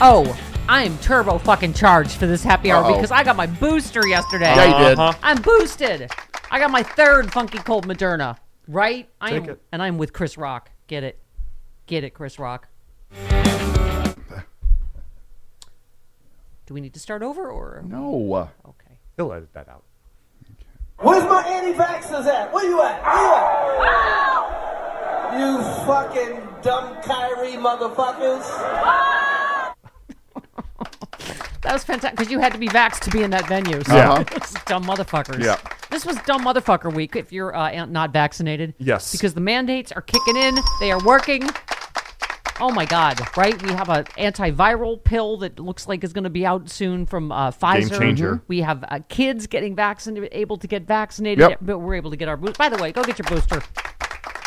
Oh, I am turbo fucking charged for this happy hour Uh-oh. because I got my booster yesterday. Yeah, you did. Uh-huh. I'm boosted. I got my third funky cold Moderna. Right? I Take am, it. and I'm with Chris Rock. Get it? Get it, Chris Rock. Do we need to start over or No. uh, okay? He'll edit that out. Where's my anti-vaxxers at? Where you at? Where you at? You fucking dumb Kyrie motherfuckers. That was fantastic because you had to be vaxxed to be in that venue. So Yeah. Dumb motherfuckers. Yeah. This was dumb motherfucker week if you're uh, not vaccinated. Yes. Because the mandates are kicking in. They are working. Oh my God! Right? We have an antiviral pill that looks like is going to be out soon from uh, Pfizer. changer. We have uh, kids getting vaccinated, able to get vaccinated, Yep. but we're able to get our boost. By the way, go get your booster.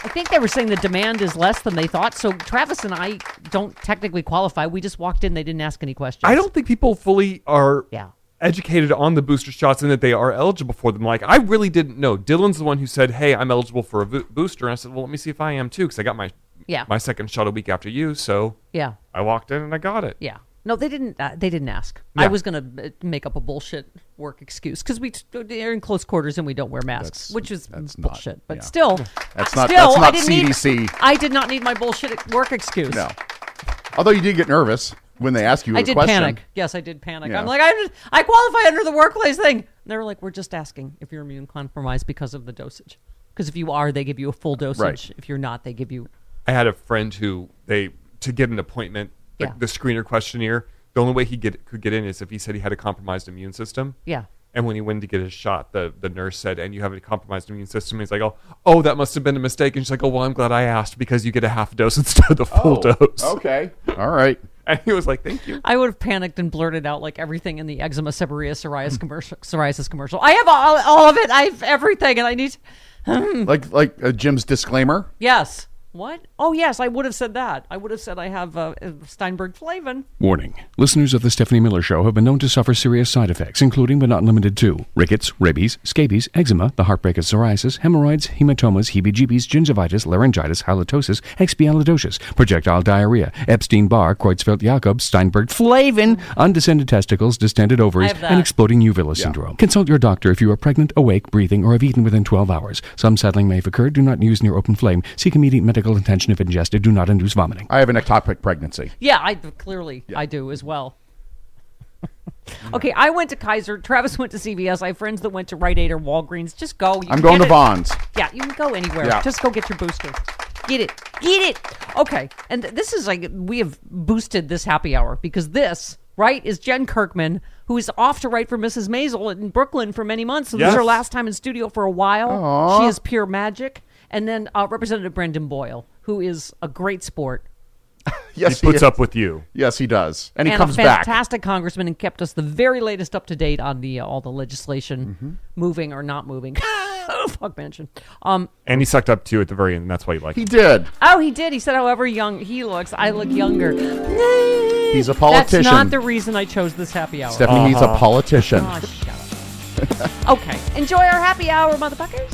I think they were saying the demand is less than they thought. So Travis and I don't technically qualify. We just walked in. They didn't ask any questions. I don't think people fully are Yeah. educated on the booster shots and that they are eligible for them. Like, I really didn't know. Dylan's the one who said, "Hey, I'm eligible for a bo- booster." And I said, "Well, let me see if I am too, because I got my Yeah. my second shot a week after you." So Yeah. I walked in and I got it. Yeah. No, they didn't. Uh, they didn't ask. I was gonna uh, make up a bullshit work excuse because we t- are in close quarters and we don't wear masks, That's- which is that's not- bullshit. but yeah. still, That's not- Still, that's I not didn't need- I did not need my bullshit work excuse. No. Although you did get nervous when they asked you a I did question. panic. Yes, I did panic. Yeah. I'm like, I just, I qualify under the workplace thing. And they were like, we're just asking if you're immune compromised because of the dosage. Because if you are, they give you a full dosage. Right. If you're not, they give you. I had a friend who they to get an appointment, the, Yeah. the screener questionnaire. The only way he get, could get in is if he said he had a compromised immune system. Yeah. And when he went to get his shot, the, the nurse said, "And you have a compromised immune system." And He's like, "Oh, oh, that must have been a mistake." And she's like, "Oh, well, I'm glad I asked because you get a half dose instead of the full Oh, dose." Okay. All right. And he was like, "Thank you." I would have panicked and blurted out like everything in the eczema, seborrhea, psoriasis commercial. Psoriasis commercial. I have all, all of it. I have everything, and I need. Like like uh, Jim's disclaimer. Yes. What? Oh, yes. I would have said that. I would have said I have uh, Steinberg Flavin. Warning. Listeners of The Stephanie Miller Show have been known to suffer serious side effects, including but not limited to rickets, rabies, scabies, eczema, the heartbreak of psoriasis, hemorrhoids, hematomas, heebie-jeebies, gingivitis, laryngitis, halitosis, expialidocious, projectile diarrhea, Epstein-Barr, Creutzfeldt-Jakob, Steinberg-Flavin, undescended testicles, distended ovaries, and exploding uvula syndrome. Consult your doctor if you are pregnant, awake, breathing, or have eaten within 12 hours. Some settling may have occurred. Do not use near open flame. Seek immediate medical attention if ingested. Do not induce vomiting. I have an ectopic pregnancy. Yeah, I clearly I do as well. okay, I went to Kaiser. Travis went to CVS. I have friends that went to Rite Aid or Walgreens. Just go. You I'm can going get to it- Vons. Yeah, you can go anywhere. Yeah. Just go get your booster. Get it. Get it. Okay. And th- this is like we have boosted this happy hour because this, right, is Jen Kirkman, who is off to write for Mrs. Maisel in Brooklyn for many months. So this is her last time in studio for a while. She is pure magic. And then uh, Representative Brendan Boyle, who is a great sport. Yes, he puts is. up with you. Yes, he does, and he and comes a back. fantastic congressman and kept us the very latest up to date on the uh, all the legislation Mm-hmm. moving or not moving. Fuck mention. Um, And he sucked up too at the very end. and That's why you like He him. did. Oh, he did. He said, however young he looks, I look younger. He's a politician. That's not the reason I chose this happy hour. Stephanie, he's a politician. Oh, shut up. okay. Enjoy our happy hour, motherfuckers.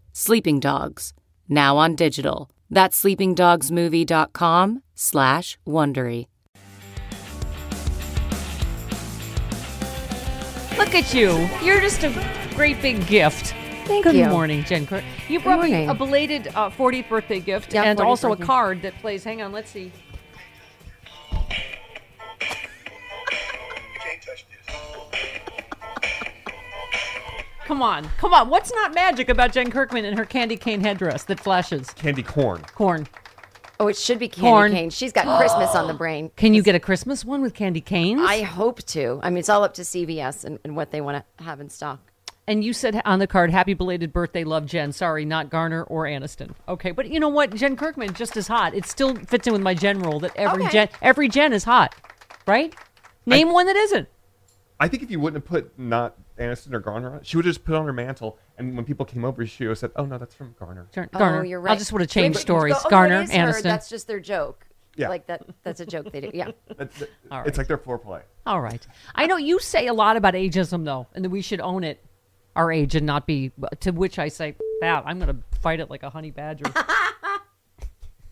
Sleeping Dogs, now on digital. That's sleepingdogsmovie.com slash Wondery. Look at you. You're just a great big gift. Thank Good you. morning, Jen. Cur- You brought me a belated uh, 40th birthday gift Yeah, and also birthday. a card that plays. Hang on, let's see. Come on, come on. What's not magic about Jen Kirkman and her candy cane headdress that flashes? Candy corn. Corn. Oh, it should be candy Corn. cane. She's got Christmas on the brain. Can you get a Christmas one with candy canes? I hope to. I mean, it's all up to CVS and, and what they want to have in stock. And you said on the card, "Happy belated birthday, love Jen." Sorry, not Garner or Aniston. Okay, but you know what? Jen Kirkman just as hot. It still fits in with my Jen rule that every Okay. Jen, every Jen is hot, right? Name one that isn't. I think if you wouldn't have put not Aniston or Garner on, she would have just put on her mantle. And when people came over, she would have said, "Oh no, that's from Garner." Garner. Oh, you're right. I just would have Wait, changed but- stories. oh, no, Garner, it is her. Aniston. That's just their joke. Yeah. Like that. That's a joke they do. Yeah. That- that- All It's right. like their foreplay. All right. I know you say a lot about ageism though, and that we should own it, our age, and not be. To which I say, that I'm going to fight it like a honey badger.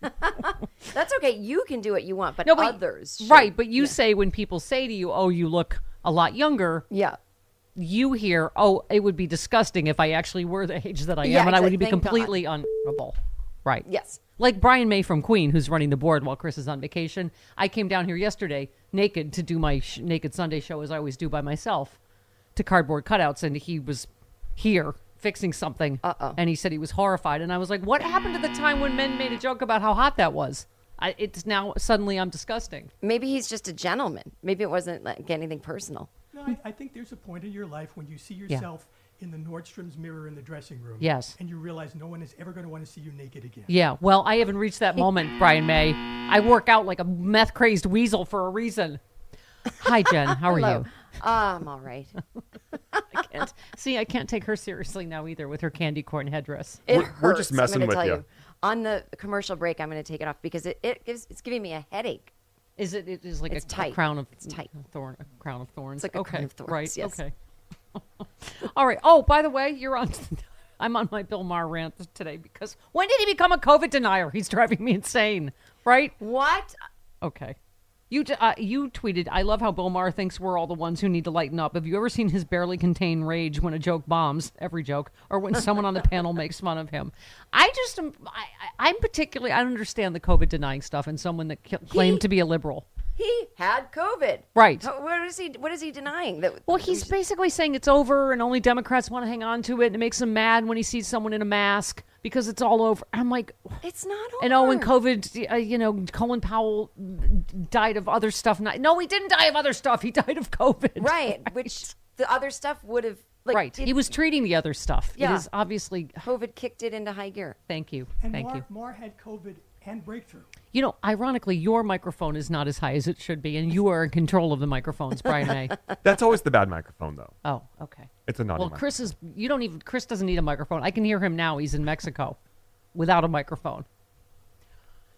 That's okay. You can do what you want, but, No, but- others. should. right? But you say when people say to you, "Oh, you look a lot younger," Yeah. you hear, "Oh, it would be disgusting if I actually were the age that I am, Yeah, and I would be Thank completely unable." Right. Yes. Like Brian May from Queen, who's running the board while Chris is on vacation. I came down here yesterday naked to do my sh- Naked Sunday show, as I always do by myself, to cardboard cutouts, and he was here fixing something. Uh-oh. And he said he was horrified, and I was like, "What happened to the time when men made a joke about how hot that was?" I, it's now suddenly I'm disgusting. Maybe he's just a gentleman. Maybe it wasn't like anything personal. No, I, I think there's a point in your life when you see yourself in the Nordstrom's mirror in the dressing room. Yes. And you realize no one is ever going to want to see you naked again. Yeah, well, I haven't reached that moment, Brian May. I work out like a meth crazed weasel for a reason. Hi, Jen. How are you? Ah, I'm all right. I can't see. I can't take her seriously now either with her candy corn headdress. It We're- hurts. we're just messing with tell you. On the commercial break, I'm going to take it off because it, it gives it's giving me a headache. Is it? It is like It's a, a crown of It's tight. a thorn, a crown of thorns. It's like a okay, crown of thorns, right? yes. Okay. All right. Oh, by the way, you're on. I'm on my Bill Maher rant today because when did he become a COVID denier? He's driving me insane. Right? What? Okay. You t- uh, you tweeted, I love how Bill Maher thinks we're all the ones who need to lighten up. Have you ever seen his barely contained rage when a joke bombs, every joke, or when someone on the panel makes fun of him? I just am, I, I'm particularly, I don't understand the COVID denying stuff and someone that c- claimed to be a liberal. He had COVID. Right. How- What is he? What is he denying? That Well, he's basically saying it's over and only Democrats want to hang on to it. And it makes him mad when he sees someone in a mask because it's all over. I'm like, it's not over. and oh, when COVID, uh, you know, Colin Powell died of other stuff. Not, no, he didn't die of other stuff. He died of COVID. right, which the other stuff would have like right. it- he was treating the other stuff. Yeah. It is obviously. COVID kicked it into high gear. Thank you. And Thank Maher, you. Maher had COVID and breakthrough. You know, ironically, your microphone is not as high as it should be, and you are in control of the microphones, Brian May. That's always the bad microphone, though. Oh, okay. It's a naughty Well, Chris is. You don't even. Chris doesn't need a microphone. I can hear him now. He's in Mexico, without a microphone.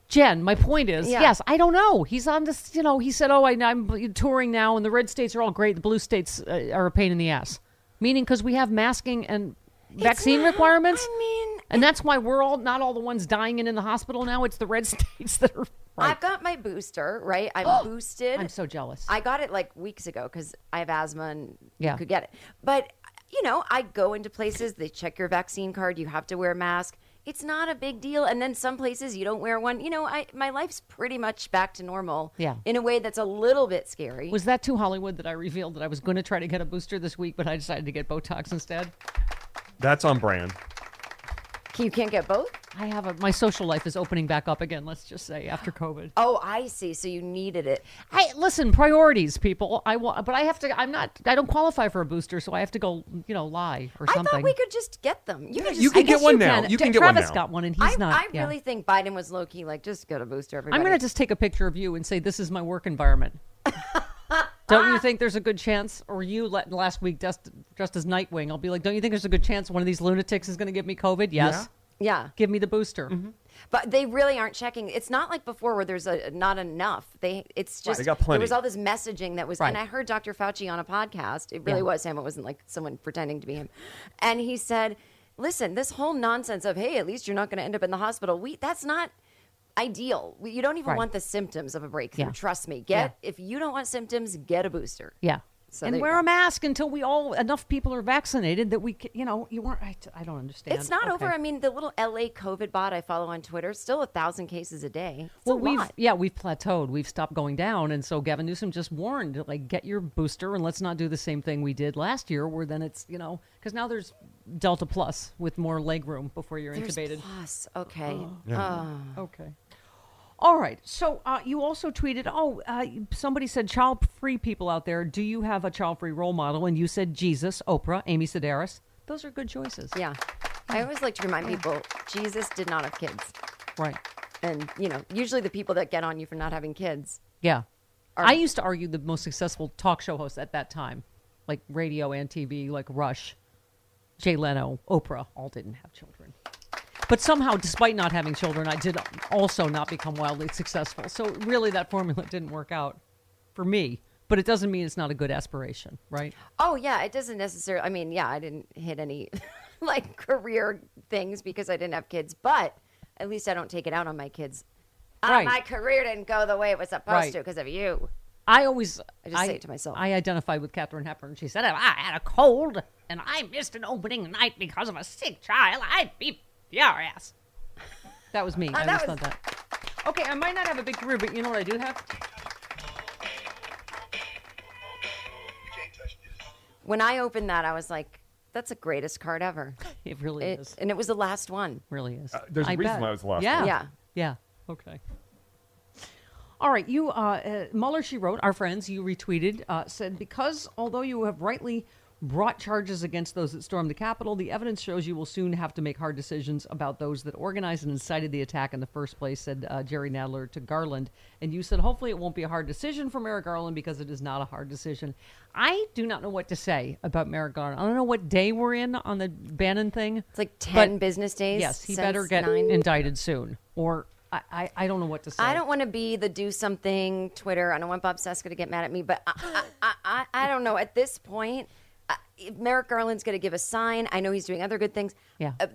Jen, my point is, Yeah. yes, I don't know. He's on this. You know, he said, "Oh, I, I'm touring now, and the red states are all great. The blue states uh, are a pain in the ass." Meaning, because we have masking and vaccine not- requirements. I mean, and that's why we're all not all the ones dying and in the hospital now. It's the red states that are. I've got my booster. Right, I'm oh, boosted. I'm so jealous. I got it like weeks ago because I have asthma and Yeah. you could get it. But you know, I go into places. They check your vaccine card. You have to wear a mask. It's not a big deal. And then some places you don't wear one. You know, I my life's pretty much back to normal. Yeah. In a way that's a little bit scary. Was that too Hollywood that I revealed that I was going to try to get a booster this week, but I decided to get Botox instead? That's on brand. You can't get both. I have a, my social life is opening back up again. Let's just say after COVID. Oh, I see. So you needed it. I listen priorities, people. I want, but I have to. I'm not. I don't qualify for a booster, so I have to go. You know, lie or something. I thought we could just get them. You could just you can get one you now. can. You can get one Travis now. got one, and he's I, not. I yeah. really think Biden was low key like just get a booster. Everybody. I'm going to just take a picture of you and say this is my work environment. don't you ah. think there's a good chance? Or you let, last week dressed, dressed as Nightwing? I'll be like, don't you think there's a good chance one of these lunatics is going to give me COVID? Yes. Yeah. Give me the booster. Mm-hmm. But they really aren't checking. It's not like before where there's a, not enough. They it's just They got plenty. there was all this messaging that was Right. and I heard Dr. Fauci on a podcast. It really Yeah. was him. It wasn't like someone pretending to be him. And he said, "Listen, this whole nonsense of hey, at least you're not going to end up in the hospital. We that's not ideal. You don't even Right. want the symptoms of a breakthrough. Yeah. Trust me. Get if you don't want symptoms, get a booster. Yeah. So and wear a mask until we all enough people are vaccinated that we, can, you know, you weren't. I, I don't understand. It's not over. I mean, the little LA COVID bot I follow on Twitter, still a thousand cases a day. It's well, a we've lot. yeah, we've plateaued. We've stopped going down, and so Gavin Newsom just warned, like, get your booster, and let's not do the same thing we did last year, where then it's you know, because now there's Delta Plus with more leg room before you're There's intubated. plus. Okay. Oh. Oh. Okay. All right. So uh, you also tweeted, oh, uh, somebody said child-free people out there. Do you have a child-free role model? And you said Jesus, Oprah, Amy Sedaris. Those are good choices. Yeah. I always like to remind people Jesus did not have kids. Right. And, you know, usually the people that get on you for not having kids. Yeah. Are- I used to argue the most successful talk show hosts at that time, like radio and TV, like Rush, Jay Leno, Oprah, all didn't have children. But somehow, despite not having children, I did also not become wildly successful. So really, that formula didn't work out for me. But it doesn't mean it's not a good aspiration, right? Oh, yeah. It doesn't necessarily, I mean, yeah, I didn't hit any like career things because I didn't have kids, but at least I don't take it out on my kids. Ah, Right. my career didn't go the way it was supposed Right. to because of you. I always I just say it to myself. I identified with Katharine Hepburn. She said, "If I had a cold and I missed an opening night because of a sick child, I'd be furious." That was me. I that always was- thought that. Okay, I might not have a big career, but you know what I do have? When I opened that, I was like, that's the greatest card ever. It really It- is. and it was the last one. really is. Uh, there's a I reason bet. why it was the last yeah. one. Yeah. Yeah. Okay. All right, you uh, uh, Mueller, she wrote, our friends, you retweeted, uh, said because although you have rightly brought charges against those that stormed the Capitol, the evidence shows you will soon have to make hard decisions about those that organized and incited the attack in the first place. Said uh, Jerry Nadler to Garland, and you said hopefully it won't be a hard decision for Merrick Garland because it is not a hard decision. I do not know what to say about Merrick Garland. I don't know what day we're in on the Bannon thing. It's like 10 business days. Yes, he better get nine. indicted soon, or I, I, don't know what to say. I don't want to be the do something Twitter. I don't want Bob Cesca to get mad at me, but I, I, I, I, don't know. At this point, Merrick Garland's going to give a sign. I know he's doing other good things. Yeah. Uh,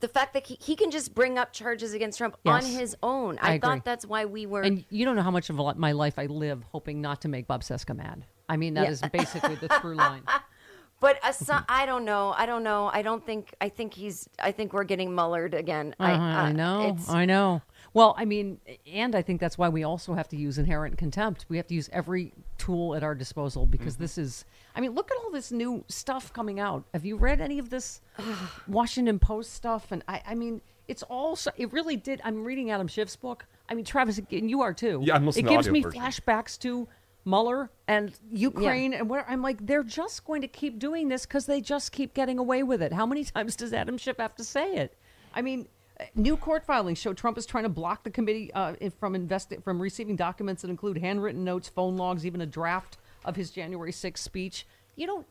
the fact that he, he can just bring up charges against Trump on his own. I I, thought that's why we were. And you don't know how much of my life I live hoping not to make Bob Cesca mad. I mean, that Yeah. is basically the through line. but I don't know. I don't know. I don't think. I think he's. I think we're getting Muellered again. Uh-huh, I uh, know. I know. Well, I mean, and I think that's why we also have to use inherent contempt. We have to use every tool at our disposal because Mm-hmm. this is. I mean, look at all this new stuff coming out. Have you read any of this Washington Post stuff? And I, I mean, it's also—it really did. I'm reading Adam Schiff's book. I mean, Travis, and you are too. Yeah, I'm listening It gives me version. flashbacks to Mueller and Ukraine, and where I'm like, they're just going to keep doing this because they just keep getting away with it. How many times does Adam Schiff have to say it? I mean, new court filings show Trump is trying to block the committee uh, from investi- from receiving documents that include handwritten notes, phone logs, even a draft of his January 6th speech. You don't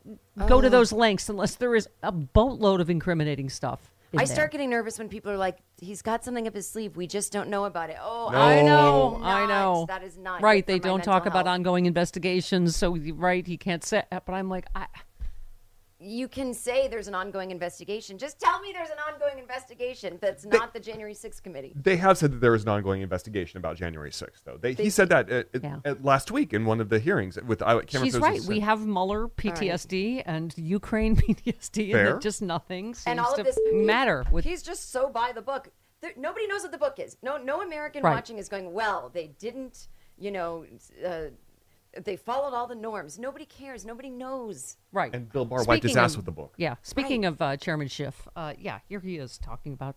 go to those lengths unless there is a boatload of incriminating stuff. in I there. start getting nervous when people are like, "He's got something up his sleeve. We just don't know about it." Oh, I know, not. I know. That is not right. They don't talk mental about ongoing investigations, so right, he can't say. But I'm like, I, you can say there's an ongoing investigation. Just tell me there's an ongoing investigation that's not the January 6th committee. They have said that there is an ongoing investigation about January 6th, though. They, he said that at, at- Yeah. at last week in one of the hearings with I can't remember she's right. We have Mueller PTSD and Ukraine PTSD, and Fair. it just nothing seems and all to of this matter. With he's just so by the book. There, nobody knows what the book is. No, no American Right. watching is going. Well, they didn't. You know, uh, they followed all the norms. Nobody cares. Nobody knows. right. And Bill Barr wiped his Speaking ass of- with the book. Yeah. Speaking of uh, Chairman Schiff, uh, yeah, here he is talking about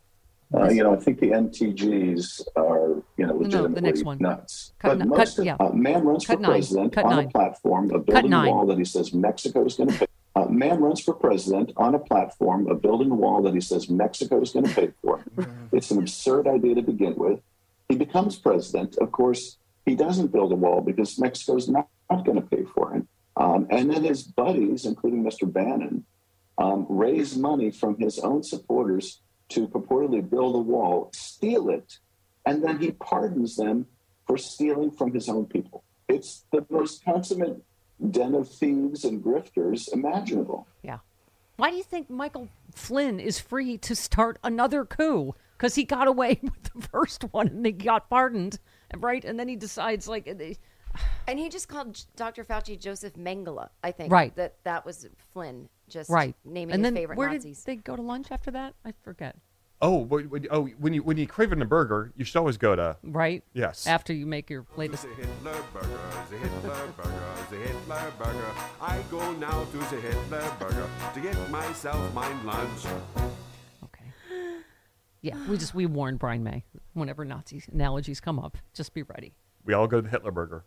Uh, you know, I think the MTGs are, you know, No, the legitimately next one. nuts. Cut but ni- most cut- of, yeah. uh, man runs Cut for nine. president Cut on nine. a platform of building a wall that he says Mexico is going to pay. Uh, man runs for president on a platform of building a wall that he says Mexico is going to pay for. it's an absurd idea to begin with. He becomes president. Of course, he doesn't build a wall because Mexico's not, not going to pay for it. Um, and then his buddies, including Mr. Bannon, um, raise money from his own supporters to purportedly build a wall, steal it, and then he pardons them for stealing from his own people. It's the most consummate den of thieves and grifters imaginable. Yeah. Why do you think Michael Flynn is free to start another coup? Because he got away with the first one and they got pardoned, right? And then he decides, like, And he just called Dr. Fauci Josef Mengele, I think. Right. That that was Flynn just right. naming and his then favorite where Nazis. did they go to lunch after that? I forget. Oh, when, when- oh, when you when you craving a burger, you should always go to Right? Yes. After you make your latest. Hitler burger, the Hitler burger, the Hitler burger. I go now to the Hitler burger to get myself my lunch. Yeah, we just we warn Brian May whenever Nazi analogies come up. Just be ready. We all go to the Hitler Burger.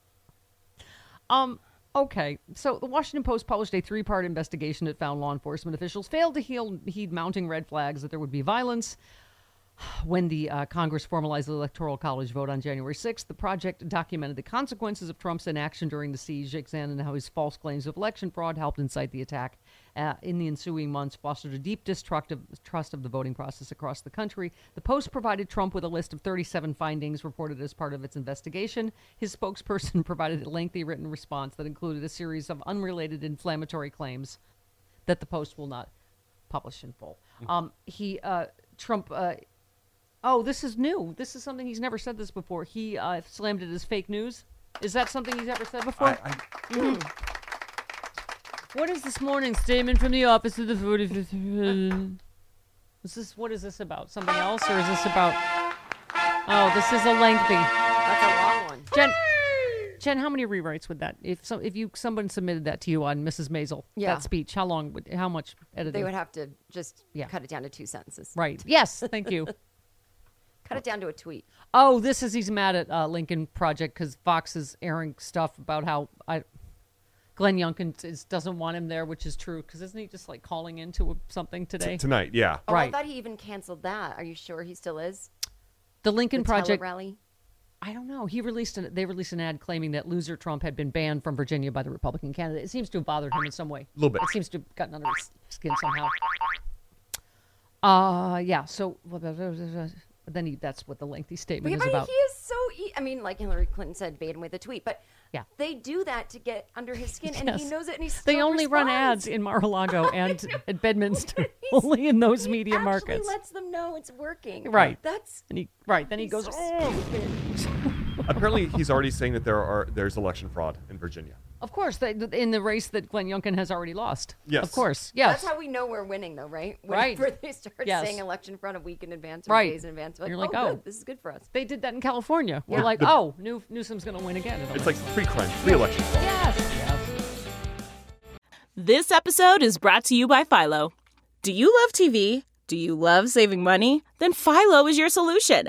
Um. Okay, so the Washington Post published a three-part investigation that found law enforcement officials failed to heal, heed mounting red flags that there would be violence when the uh, Congress formalized the Electoral College vote on January 6th. The project documented the consequences of Trump's inaction during the siege, examined how his false claims of election fraud helped incite the attack. Uh, in the ensuing months, fostered a deep distrust of, trust of the voting process across the country. The Post provided Trump with a list of 37 findings reported as part of its investigation. His spokesperson provided a lengthy written response that included a series of unrelated inflammatory claims that the Post will not publish in full. Um, he uh, Trump. Uh, oh, this is new. This is something he's never said this before. He uh, slammed it as fake news. Is that something he's ever said before? Mm. What is this morning's statement from the office of the 45th? Is this what is this about? Something else, or is this about? Oh, this is a lengthy. That's a long one. Jen, Jen, how many rewrites would that? If some, if you someone submitted that to you on Mrs. Maisel, Yeah. that speech, how long would, how much editing? They would have to just Yeah. cut it down to two sentences. Right. Yes. Thank you. Cut it down to a tweet. Oh, this is he's mad at uh, Lincoln Project because Fox is airing stuff about how I, Glenn Youngkin is, doesn't want him there, which is true. Because isn't he just like calling into something today? tonight, yeah. Oh, Right. I thought he even canceled that. Are you sure he still is? The Lincoln The Project rally. I don't know. He released an, they released an ad claiming that loser Trump had been banned from Virginia by the Republican candidate. It seems to have bothered him in some way. A little bit. It seems to have gotten under his skin somehow. Uh yeah. So then he, that's what the lengthy statement Yeah, is about. he is so. E- I mean, like Hillary Clinton said, bait him with a tweet. But Yeah. they do that to get under his skin, and he knows it. And he's They only run ads in Mar-a-Lago and at Bedminster, only in those media markets. actually markets. lets them know it's working. Right. That's And he right then he goes. so "Oh." Apparently, he's already saying that there are there's election fraud in Virginia. Of course, they, in the race that Glenn Youngkin has already lost. Yes. Of course. Yes. That's how we know we're winning, though, right? Right. Whenever they start Yes. saying election front a week in advance or Right. days in advance. Like, You're like, oh, oh. good. this is good for us. They did that in California. We're like, The- oh, New, Newsom's going to win again. It's like pre-crime, pre-election. Yes. yes. This episode is brought to you by Philo. Do you love TV? Do you love saving money? Then Philo is your solution.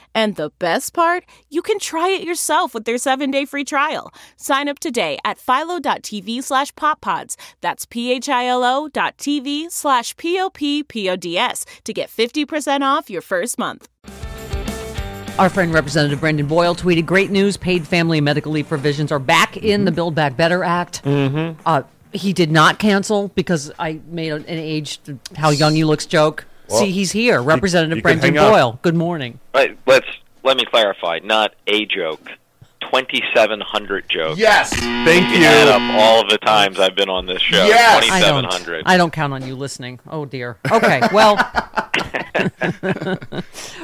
And the best part, you can try it yourself with their seven-day free trial. Sign up today at philo.tv slash poppods. That's p-h-i-l-o dot tv slash p-o-p-p-o-d-s to get 50% off your first month. Our friend Representative Brendan Boyle tweeted Great news paid family and medical leave provisions are back in the Build Back Better Act. Mm-hmm. Uh, he did not cancel because I made an age how young you looks joke. Well, See, he's here. Representative you can Brendan hang up. Boyle. Good morning. Right, let's let me clarify. Not a joke. Twenty-seven hundred jokes. Yes. Thank you. Add up all of the times I've been on this show. Yes. I don't, hundred. I don't count on you listening. Oh dear. Okay. Well,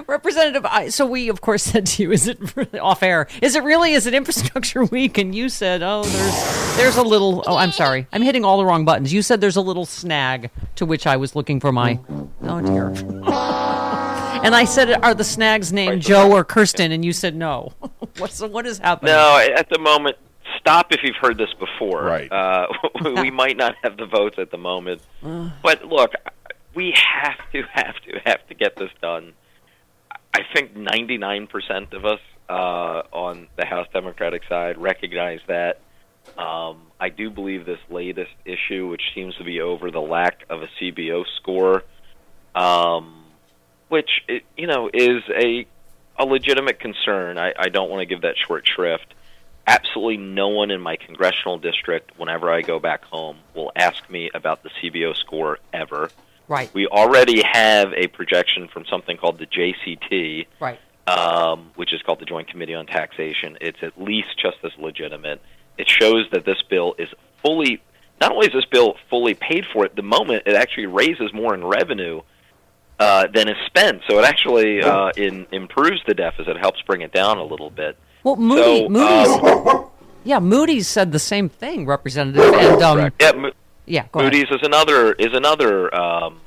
Representative, I, so we of course said to you, "Is it really off air? Is it really? Is it Infrastructure Week?" And you said, "Oh, there's there's a little. Oh, I'm sorry, I'm hitting all the wrong buttons." You said there's a little snag to which I was looking for my. Oh dear. and I said, "Are the snags named Joe or Kirsten?" And you said, "No." What's what is happening? No, at the moment, stop if you've heard this before. Right. Uh, we might not have the votes at the moment, Uh. but look, we have to, have to, have to get this done. I think 99% of us uh, on the House Democratic side recognize that. Um, I do believe this latest issue, which seems to be over the lack of a CBO score, um, which you know is a a legitimate concern. I, I don't want to give that short shrift. Absolutely no one in my congressional district, whenever I go back home, will ask me about the CBO score ever. Right. We already have a projection from something called the JCT, Right. um, which is called the Joint Committee on Taxation. It's at least just as legitimate. It shows that this bill is fully, not only is this bill fully paid for at the moment, it actually raises more in revenue uh, than is spent. So it actually uh, in, improves the deficit, helps bring it down a little bit. Well, Moody, So, Moody's, um, yeah, Moody's said the same thing, Representative. And um, yeah, Mo- yeah, go ahead. Moody's is another is another um,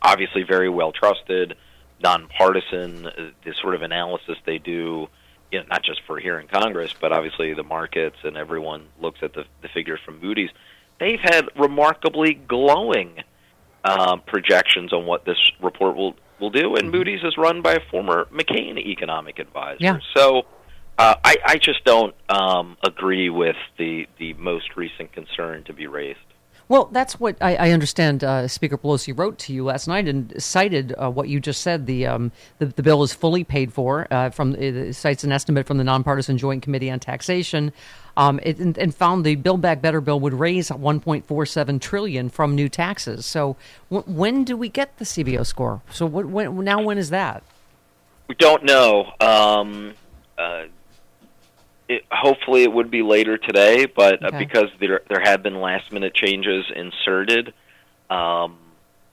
obviously very well trusted, nonpartisan. uh, The sort of analysis they do, you know, not just for here in Congress, but obviously the markets and everyone looks at the, the figures from Moody's. They've had remarkably glowing um, projections on what this report will will do, and Moody's is run by a former McCain economic advisor. Yeah. So. Uh, I, I just don't um, agree with the, the most recent concern to be raised. Well, that's what I, I understand. Uh, Speaker Pelosi wrote to you last night and cited uh, what you just said. The, um, the the bill is fully paid for. Uh, from it cites an estimate from the nonpartisan Joint Committee on Taxation, um, it, and, and found the Build Back Better bill would raise 1.47 trillion from new taxes. So, w- when do we get the CBO score? So, what, when, now when is that? We don't know. Um, uh, it, hopefully, it would be later today, but uh, Okay. because there there have been last minute changes inserted, um,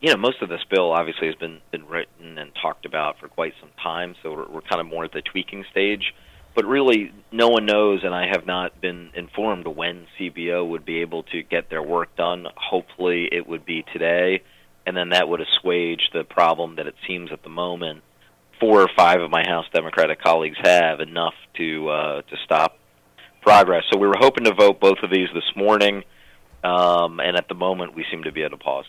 you know, most of this bill obviously has been been written and talked about for quite some time. So we're, we're kind of more at the tweaking stage. But really, no one knows, and I have not been informed when CBO would be able to get their work done. Hopefully, it would be today, and then that would assuage the problem that it seems at the moment four or five of my House Democratic colleagues have enough to uh, to stop progress. So we were hoping to vote both of these this morning, um, and at the moment we seem to be at a pause.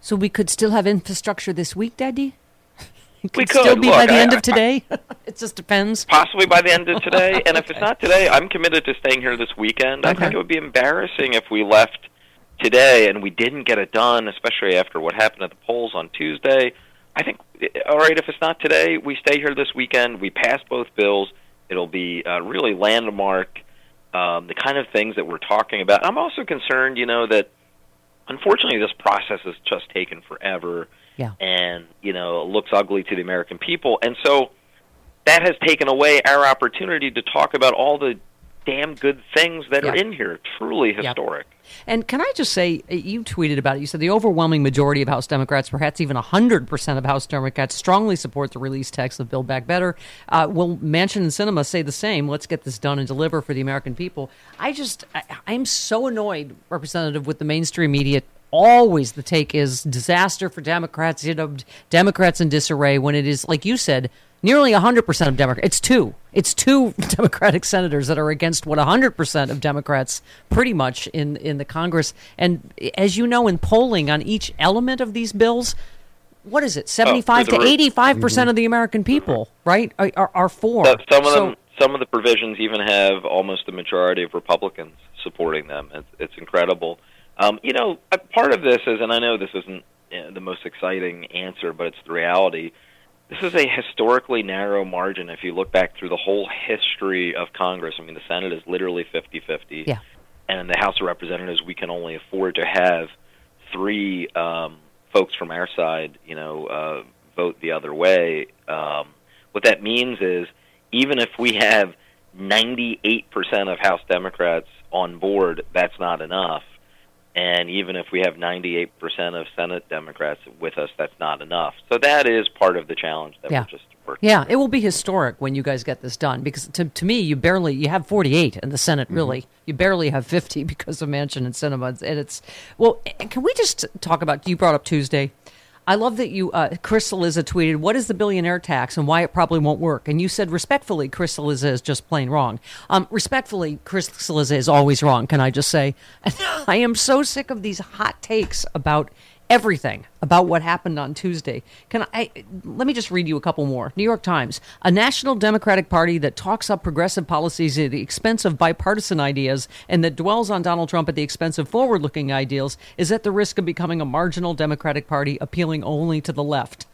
So we could still have infrastructure this week, Daddy. It could We still could. be Look, by the I- end of today. it just depends. Possibly by the end of today, and if it's not today, I'm committed to staying here this weekend. I think it would be embarrassing if we left today and we didn't get it done, especially after what happened at the polls on Tuesday. I think, all right, if it's not today, we stay here this weekend. We pass both bills. It'll be uh, really landmark, um, the kind of things that we're talking about. I'm also concerned, you know, that unfortunately this process has just taken forever Yeah. and you know it looks ugly to the American people, and so that has taken away our opportunity to talk about all the damn good things that are in here. Truly historic. And can I just say, uh, you tweeted about it. You said the overwhelming majority of House Democrats, perhaps even 100% of House Democrats, strongly support the release text of Build Back Better. Uh, will Manchin and Sinema say the same? Let's get this done and deliver for the American people. I just, I, I'm so annoyed, Representative, with the mainstream media. Always the take is disaster for Democrats, you know, Democrats in disarray, when it is, like you said, nearly 100% of Democrats. It's two. It's two Democratic senators that are against what 100% of Democrats pretty much in, in the Congress. And as you know, in polling on each element of these bills, what is it? 75 the to re- 85% of the American people, right, are, are, are for. So- some of So- them, some of the provisions even have almost a majority of Republicans supporting them. It's, it's incredible. Um, you know, part of this is, and I know this isn't uh, the most exciting answer, but it's the reality. This is a historically narrow margin. If you look back through the whole history of Congress, I mean, the Senate is literally 50-50. Yeah. And in the House of Representatives, we can only afford to have three um, folks from our side, you know, uh, vote the other way. Um, what that means is, even if we have 98% of House Democrats on board, that's not enough. And even if we have 98% of Senate Democrats with us, that's not enough. So that is part of the challenge that Yeah. we're just working. Yeah, it will be historic when you guys get this done because to, to me, you barely you have 48 in the Senate. Mm-hmm. Really, you barely have 50 because of Manchin and Sinema, and it's well. Can we just talk about? You brought up Tuesday. I love that you, uh, Chris Cillizza tweeted, "What is the billionaire tax and why it probably won't work?" And you said respectfully, Chris Cillizza is just plain wrong. Um, respectfully, Chris Cillizza is always wrong. Can I just say? I am so sick of these hot takes about everything about what happened on Tuesday. Can I let me just read you a couple more. New York Times: A national Democratic Party that talks up progressive policies at the expense of bipartisan ideas and that dwells on Donald Trump at the expense of forward-looking ideals is at the risk of becoming a marginal Democratic Party appealing only to the left.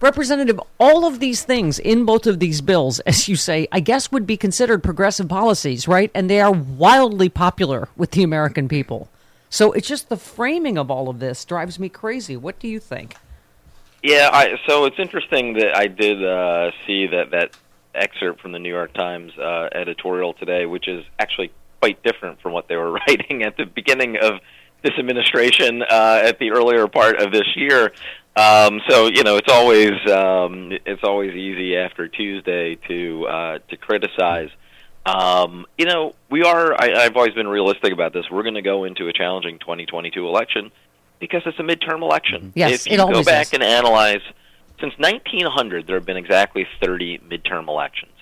Representative, all of these things in both of these bills, as you say, I guess would be considered progressive policies, right? And they are wildly popular with the American people. So it's just the framing of all of this drives me crazy. What do you think? Yeah, I, so it's interesting that I did uh, see that that excerpt from the New York Times uh, editorial today, which is actually quite different from what they were writing at the beginning of this administration uh, at the earlier part of this year. Um, so you know, it's always um, it's always easy after Tuesday to uh, to criticize. Um, you know, we are. I, I've always been realistic about this. We're going to go into a challenging 2022 election because it's a midterm election. Yes, if it you go back is. and analyze, since 1900, there have been exactly 30 midterm elections.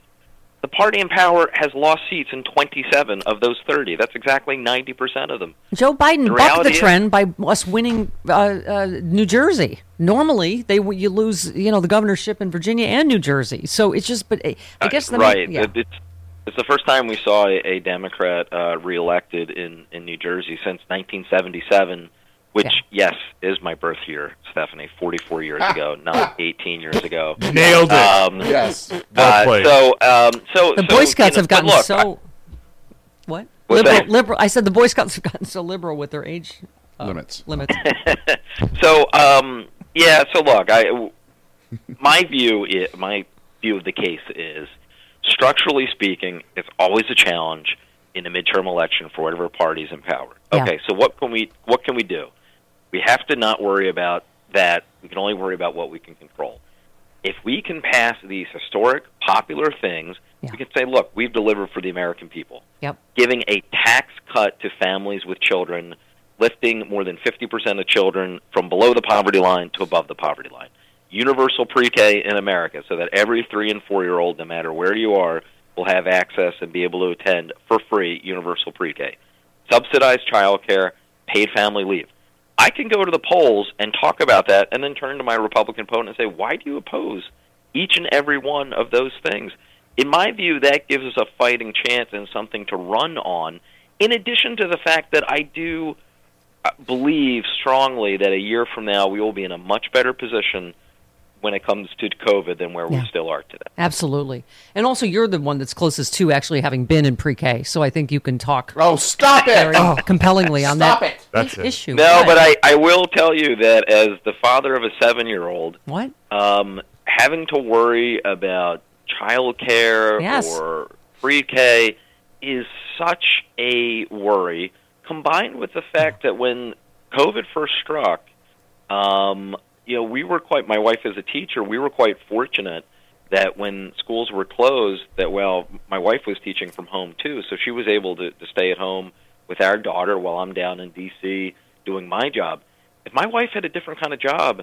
The party in power has lost seats in 27 of those 30. That's exactly 90% of them. Joe Biden The bucked the is- trend by us winning uh, uh, New Jersey. Normally, they you lose you know the governorship in Virginia and New Jersey. So it's just, but uh, I guess the right. Yeah. It- It's it's the first time we saw a, a Democrat uh, reelected in in New Jersey since 1977, which yes is my birth year, Stephanie. 44 years ago, not 18 years ago. Nailed it. Um, Yes. Well uh, played. so um, so the so, Boy Scouts you know, have gotten look, so what liberal, liberal. I said the Boy Scouts have gotten so liberal with their age uh, limits. Limits. so um yeah so look i my view i my view of the case is structurally speaking it's always a challenge in a midterm election for whatever party's in power Yeah. okay so what can we what can we do we have to not worry about that we can only worry about what we can control if we can pass these historic popular things we can say look we've delivered for the american people Yep. giving a tax cut to families with children, lifting more than 50% of children from below the poverty line to above the poverty line. Universal pre K in America so that every three and four year old, no matter where you are, will have access and be able to attend for free universal pre K. Subsidized childcare, paid family leave. I can go to the polls and talk about that and then turn to my Republican opponent and say, why do you oppose each and every one of those things? In my view, that gives us a fighting chance and something to run on, in addition to the fact that I do uh, believe strongly that a year from now we will be in a much better position when it comes to COVID than where Yeah. we still are today. Absolutely. And also, you're the one that's closest to actually having been in pre-K, so I think you can talk. Oh, stop it! very compellingly on Stop that it. That's it. issue. No, Right. but I, I will tell you that as the father of a seven year old, What? um, having to worry about childcare Yes. or pre K is such a worry, combined with the fact that when COVID first struck, um, you know, we were quite. My wife is a teacher. We were quite fortunate that when schools were closed, that well, my wife was teaching from home too, so she was able to, to stay at home with our daughter while I'm down in D.C. doing my job. If my wife had a different kind of job,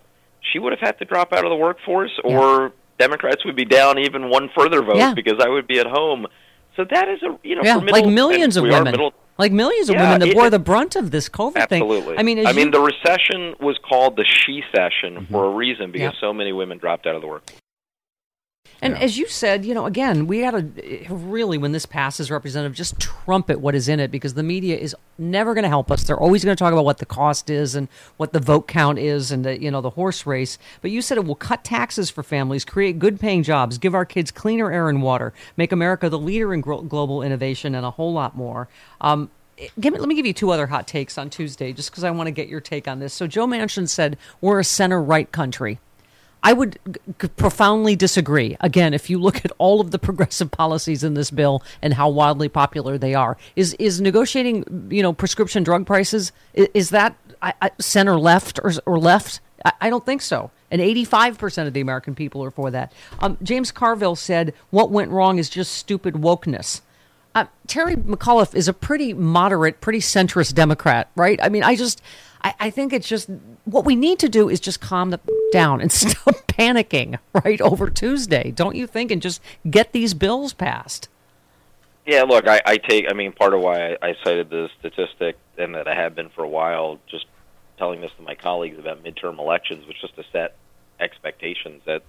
she would have had to drop out of the workforce, or Democrats would be down even one further vote Yeah. because I would be at home. So that is a you know yeah, for middle, like millions of and we are women. middle- like millions of Yeah, women that it- bore the brunt of this COVID thing. Absolutely. I mean, I you, mean, the recession was called the she session Mm-hmm. for a reason because Yeah. so many women dropped out of the work. And as you said, you know, again, we got to really, when this passes, Representative, just trumpet what is in it because the media is never going to help us. They're always going to talk about what the cost is and what the vote count is and the, you know, the horse race. But you said it will cut taxes for families, create good paying jobs, give our kids cleaner air and water, make America the leader in gro- global innovation, and a whole lot more. Um, Give me, let me give you two other hot takes on Tuesday, just because I want to get your take on this. So Joe Manchin said we're a center right country. I would g- profoundly disagree. Again, if you look at all of the progressive policies in this bill and how wildly popular they are, is is negotiating, you know, prescription drug prices is, is that I, I, center left or or left? I, I don't think so. And 85% of the American people are for that. Um, James Carville said, What went wrong is just stupid wokeness. Uh, Terry McAuliffe is a pretty moderate, pretty centrist Democrat, right? I mean, I just, I, I think it's just what we need to do is just calm the, down and stop panicking, right, over Tuesday, don't you think? And just get these bills passed. Yeah, look, I, I take. I mean, part of why I, I cited the statistic and that I have been for a while, just telling this to my colleagues about midterm elections, was just to set expectations that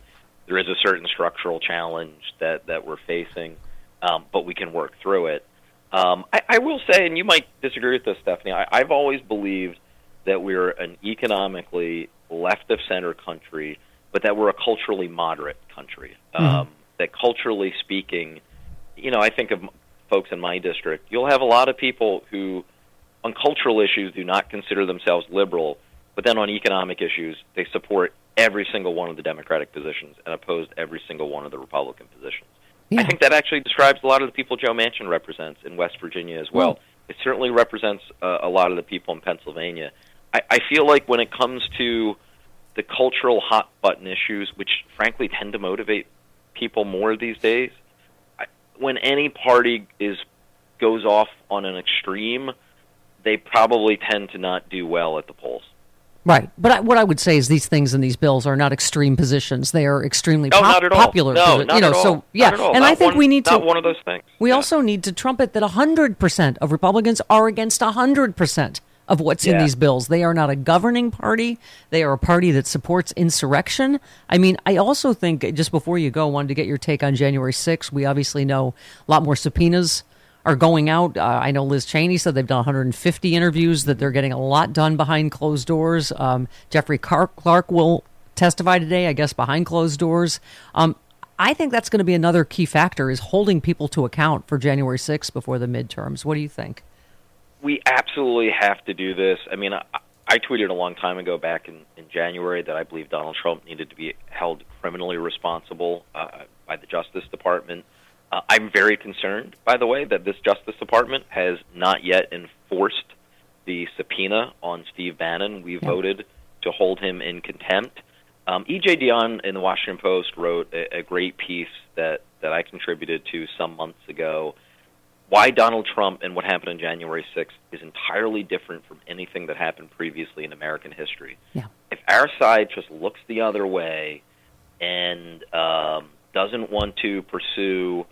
there is a certain structural challenge that that we're facing, um, but we can work through it. Um, I, I will say, and you might disagree with this, Stephanie. I, I've always believed that we're an economically left of center country, but that we're a culturally moderate country. Um, that culturally speaking, you know, I think of folks in my district, you'll have a lot of people who, on cultural issues, do not consider themselves liberal, but then on economic issues, they support every single one of the Democratic positions and oppose every single one of the Republican positions. I think that actually describes a lot of the people Joe Manchin represents in West Virginia as well. It certainly represents uh, a lot of the people in Pennsylvania. I, I feel like when it comes to the cultural hot button issues, which frankly tend to motivate people more these days, I, when any party is goes off on an extreme, they probably tend to not do well at the polls. Right. But I, what I would say is these things and these bills are not extreme positions. They are extremely No, pop- not at all. popular. No, not you know, at all. so Not yeah. at all. And Not I think one- we need to not one of those things. We also need to trumpet that 100% of Republicans are against 100% of what's in these bills. They are not a governing party. They are a party that supports insurrection. I mean, I also think just before you go, I wanted to get your take on January 6th. We obviously know a lot more subpoenas are going out. Uh, I know Liz Cheney said they've done 150 interviews, that they're getting a lot done behind closed doors. Um, Jeffrey Car- Clark will testify today, I guess, behind closed doors. Um, I think that's going to be another key factor is holding people to account for January 6th before the midterms. What do you think? We absolutely have to do this. I mean, I, I tweeted a long time ago, back in, in January, that I believe Donald Trump needed to be held criminally responsible uh, by the Justice Department. Uh, I'm very concerned, by the way, that this Justice Department has not yet enforced the subpoena on Steve Bannon. We voted to hold him in contempt. Um, E.J. Dionne in the Washington Post wrote a, a great piece that, that I contributed to some months ago why Donald Trump and what happened on January 6th is entirely different from anything that happened previously in American history. Yeah. If our side just looks the other way and um, doesn't want to pursue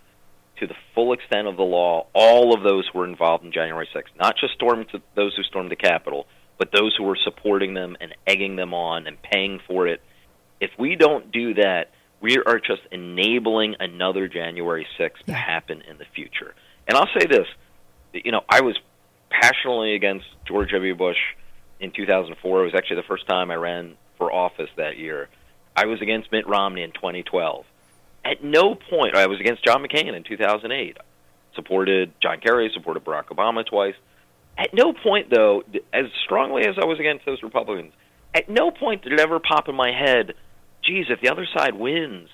to the full extent of the law all of those who were involved in January 6th, not just stormed to those who stormed the Capitol, but those who were supporting them and egging them on and paying for it. If we don't do that, we are just enabling another January 6th to happen in the future. And I'll say this, you know, I was passionately against George W. Bush in 2004. It was actually the first time I ran for office that year. I was against Mitt Romney in 2012. At no point, I was against John McCain in 2008. Supported John Kerry, supported Barack Obama twice. At no point, though, as strongly as I was against those Republicans, at no point did it ever pop in my head, geez, if the other side wins,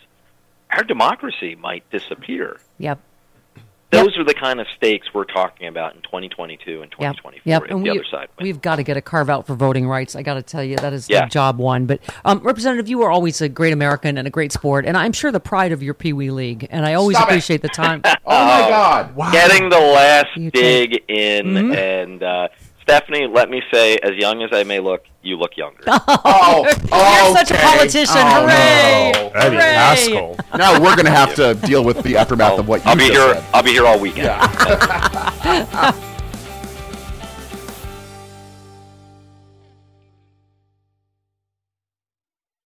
our democracy might disappear. Yep. Those are the kind of stakes we're talking about in 2022 and 2024 Yep. if And the we, other side wins. we've got to get a carve out for voting rights. I got to tell you, that is Yeah. job one. But um, Representative, you are always a great American and a great sport, and I'm sure the pride of your Pee Wee League. And I always Stop it. appreciate the time. Oh, my God. Wow. Getting the last dig in. Mhm. And uh, Stephanie, let me say, as young as I may look, you look younger. Oh, oh, You're such a politician. Oh, Hooray! no. Eddie Hooray! Haskell. Now we're going to have to deal with the aftermath of what you I'll be just here. said. I'll be here all weekend.